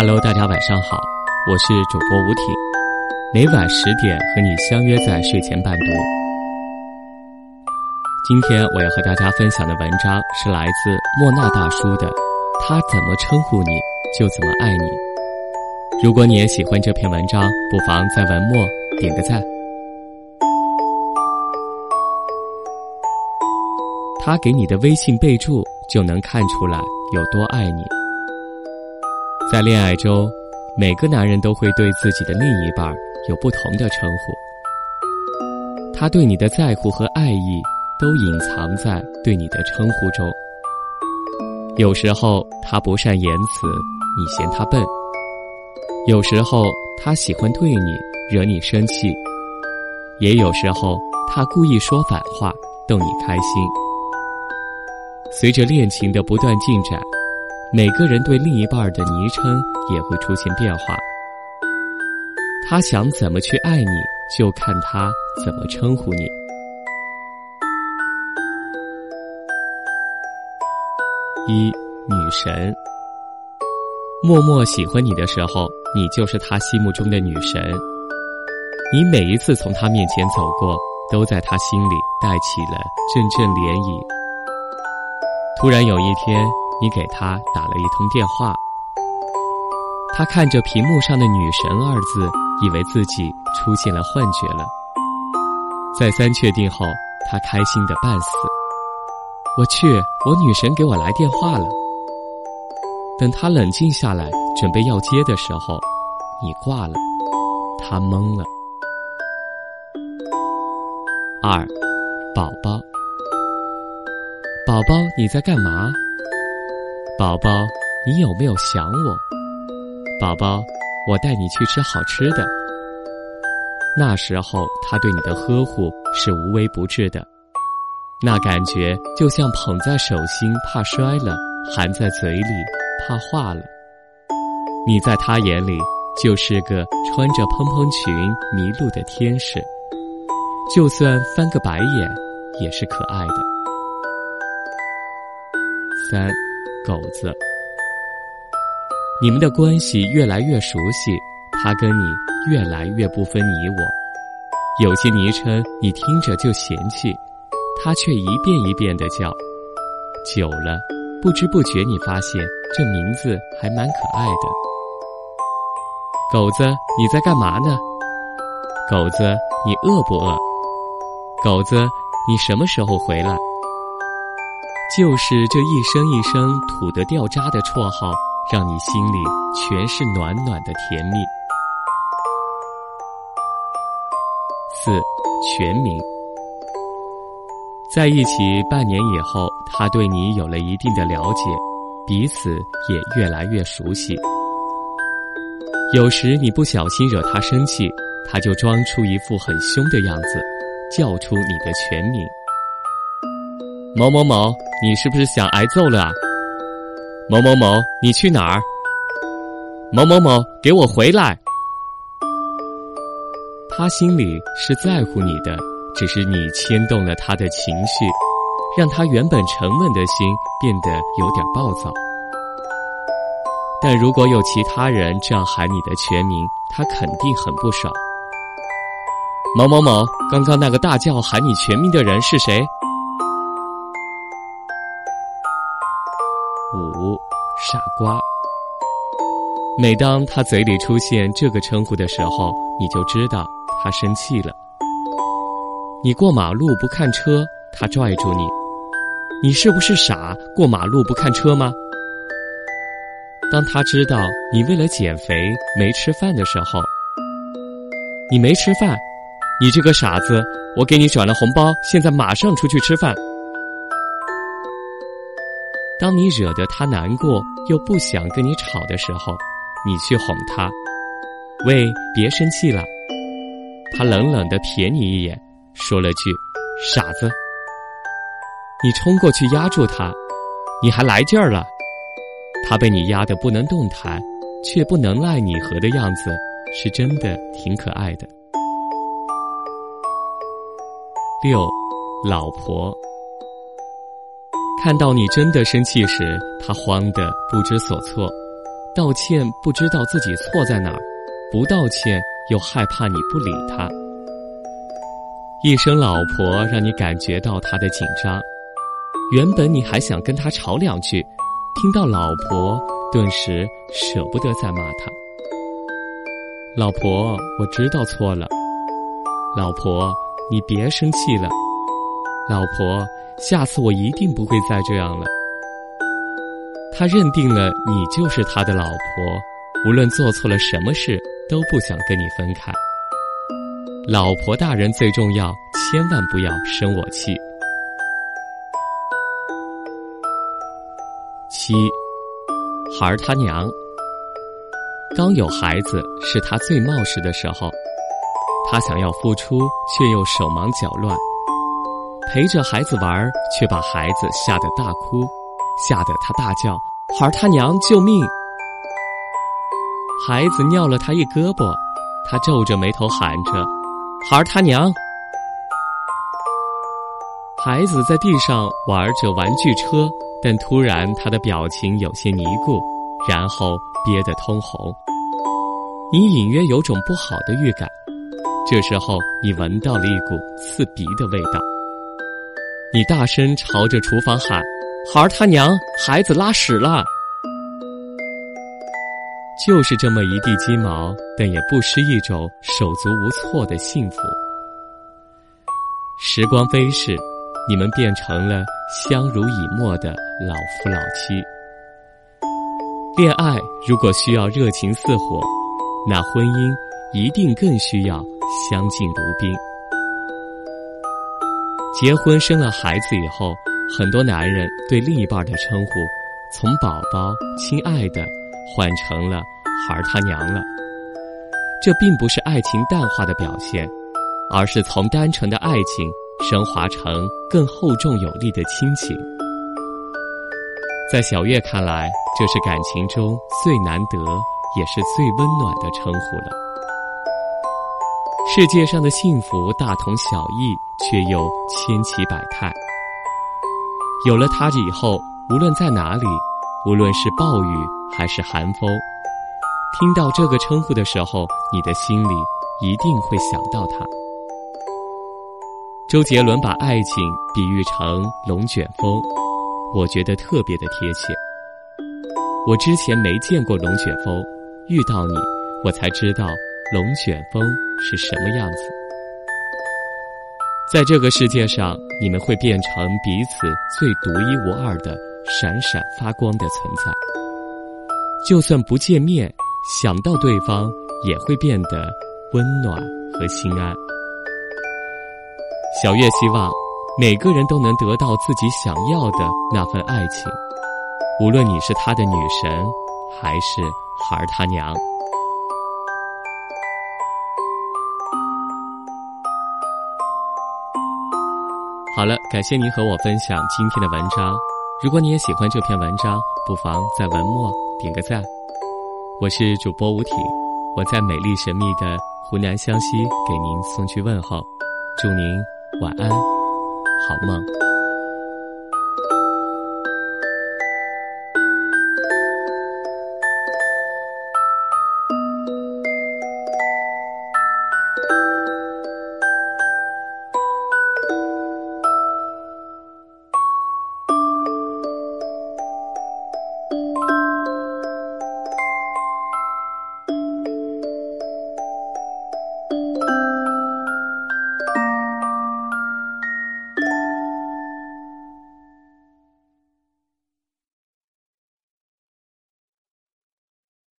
Hello，大家晚上好，我是主播吴挺，每晚十点和你相约在睡前伴读。今天我要和大家分享的文章是来自莫那大叔的《他怎么称呼你就怎么爱你》。如果你也喜欢这篇文章，不妨在文末点个赞。他给你的微信备注就能看出来有多爱你。在恋爱中，每个男人都会对自己的另一半有不同的称呼。他对你的在乎和爱意都隐藏在对你的称呼中。有时候他不善言辞，你嫌他笨；有时候他喜欢对你，惹你生气；也有时候他故意说反话，逗你开心。随着恋情的不断进展。每个人对另一半的昵称也会出现变化。他想怎么去爱你，就看他怎么称呼你。一女神，默默喜欢你的时候，你就是他心目中的女神。你每一次从他面前走过，都在他心里带起了阵阵涟漪。突然有一天。你给他打了一通电话，他看着屏幕上的“女神”二字，以为自己出现了幻觉了。再三确定后，他开心的半死。我去，我女神给我来电话了。等他冷静下来，准备要接的时候，你挂了，他懵了。二，宝宝，宝宝，你在干嘛？宝宝，你有没有想我？宝宝，我带你去吃好吃的。那时候他对你的呵护是无微不至的，那感觉就像捧在手心怕摔了，含在嘴里怕化了。你在他眼里就是个穿着蓬蓬裙迷路的天使，就算翻个白眼也是可爱的。三。狗子，你们的关系越来越熟悉，他跟你越来越不分你我。有些昵称你听着就嫌弃，他却一遍一遍的叫。久了，不知不觉你发现这名字还蛮可爱的。狗子，你在干嘛呢？狗子，你饿不饿？狗子，你什么时候回来？就是这一声一声吐得掉渣的绰号，让你心里全是暖暖的甜蜜。四全名，在一起半年以后，他对你有了一定的了解，彼此也越来越熟悉。有时你不小心惹他生气，他就装出一副很凶的样子，叫出你的全名。某某某，你是不是想挨揍了啊？某某某，你去哪儿？某某某，给我回来！他心里是在乎你的，只是你牵动了他的情绪，让他原本沉稳的心变得有点暴躁。但如果有其他人这样喊你的全名，他肯定很不爽。某某某，刚刚那个大叫喊你全名的人是谁？瓜。每当他嘴里出现这个称呼的时候，你就知道他生气了。你过马路不看车，他拽住你，你是不是傻？过马路不看车吗？当他知道你为了减肥没吃饭的时候，你没吃饭，你这个傻子，我给你转了红包，现在马上出去吃饭。当你惹得他难过又不想跟你吵的时候，你去哄他：“喂，别生气了。”他冷冷的瞥你一眼，说了句：“傻子。”你冲过去压住他，你还来劲儿了。他被你压得不能动弹，却不能赖你何的样子，是真的挺可爱的。六，老婆。看到你真的生气时，他慌得不知所措，道歉不知道自己错在哪儿，不道歉又害怕你不理他。一声“老婆”让你感觉到他的紧张，原本你还想跟他吵两句，听到“老婆”，顿时舍不得再骂他。老婆，我知道错了。老婆，你别生气了。老婆，下次我一定不会再这样了。他认定了你就是他的老婆，无论做错了什么事，都不想跟你分开。老婆大人最重要，千万不要生我气。七，孩儿他娘。刚有孩子是他最冒失的时候，他想要付出，却又手忙脚乱，陪着孩子玩，却把孩子吓得大哭，吓得他大叫：“孩儿他娘，救命！”孩子尿了他一胳膊，他皱着眉头喊着。孩儿他娘，孩子在地上玩着玩具车，但突然他的表情有些凝固，然后憋得通红。你隐约有种不好的预感，这时候你闻到了一股刺鼻的味道。你大声朝着厨房喊：“孩儿他娘，孩子拉屎了！”就是这么一地鸡毛，但也不失一种手足无措的幸福。时光飞逝，你们变成了相濡以沫的老夫老妻。恋爱如果需要热情似火，那婚姻一定更需要相敬如宾。结婚生了孩子以后，很多男人对另一半的称呼，从“宝宝”“亲爱的”。换成了孩儿他娘了，这并不是爱情淡化的表现，而是从单纯的爱情升华成更厚重有力的亲情。在小月看来，这是感情中最难得也是最温暖的称呼了。世界上的幸福大同小异，却又千奇百态。有了它以后，无论在哪里。无论是暴雨还是寒风，听到这个称呼的时候，你的心里一定会想到它。周杰伦把爱情比喻成龙卷风，我觉得特别的贴切。我之前没见过龙卷风，遇到你，我才知道龙卷风是什么样子。在这个世界上，你们会变成彼此最独一无二的。闪闪发光的存在，就算不见面，想到对方也会变得温暖和心安。小月希望每个人都能得到自己想要的那份爱情，无论你是他的女神，还是孩儿他娘。好了，感谢您和我分享今天的文章。如果你也喜欢这篇文章，不妨在文末点个赞。我是主播吴挺，我在美丽神秘的湖南湘西给您送去问候，祝您晚安，好梦。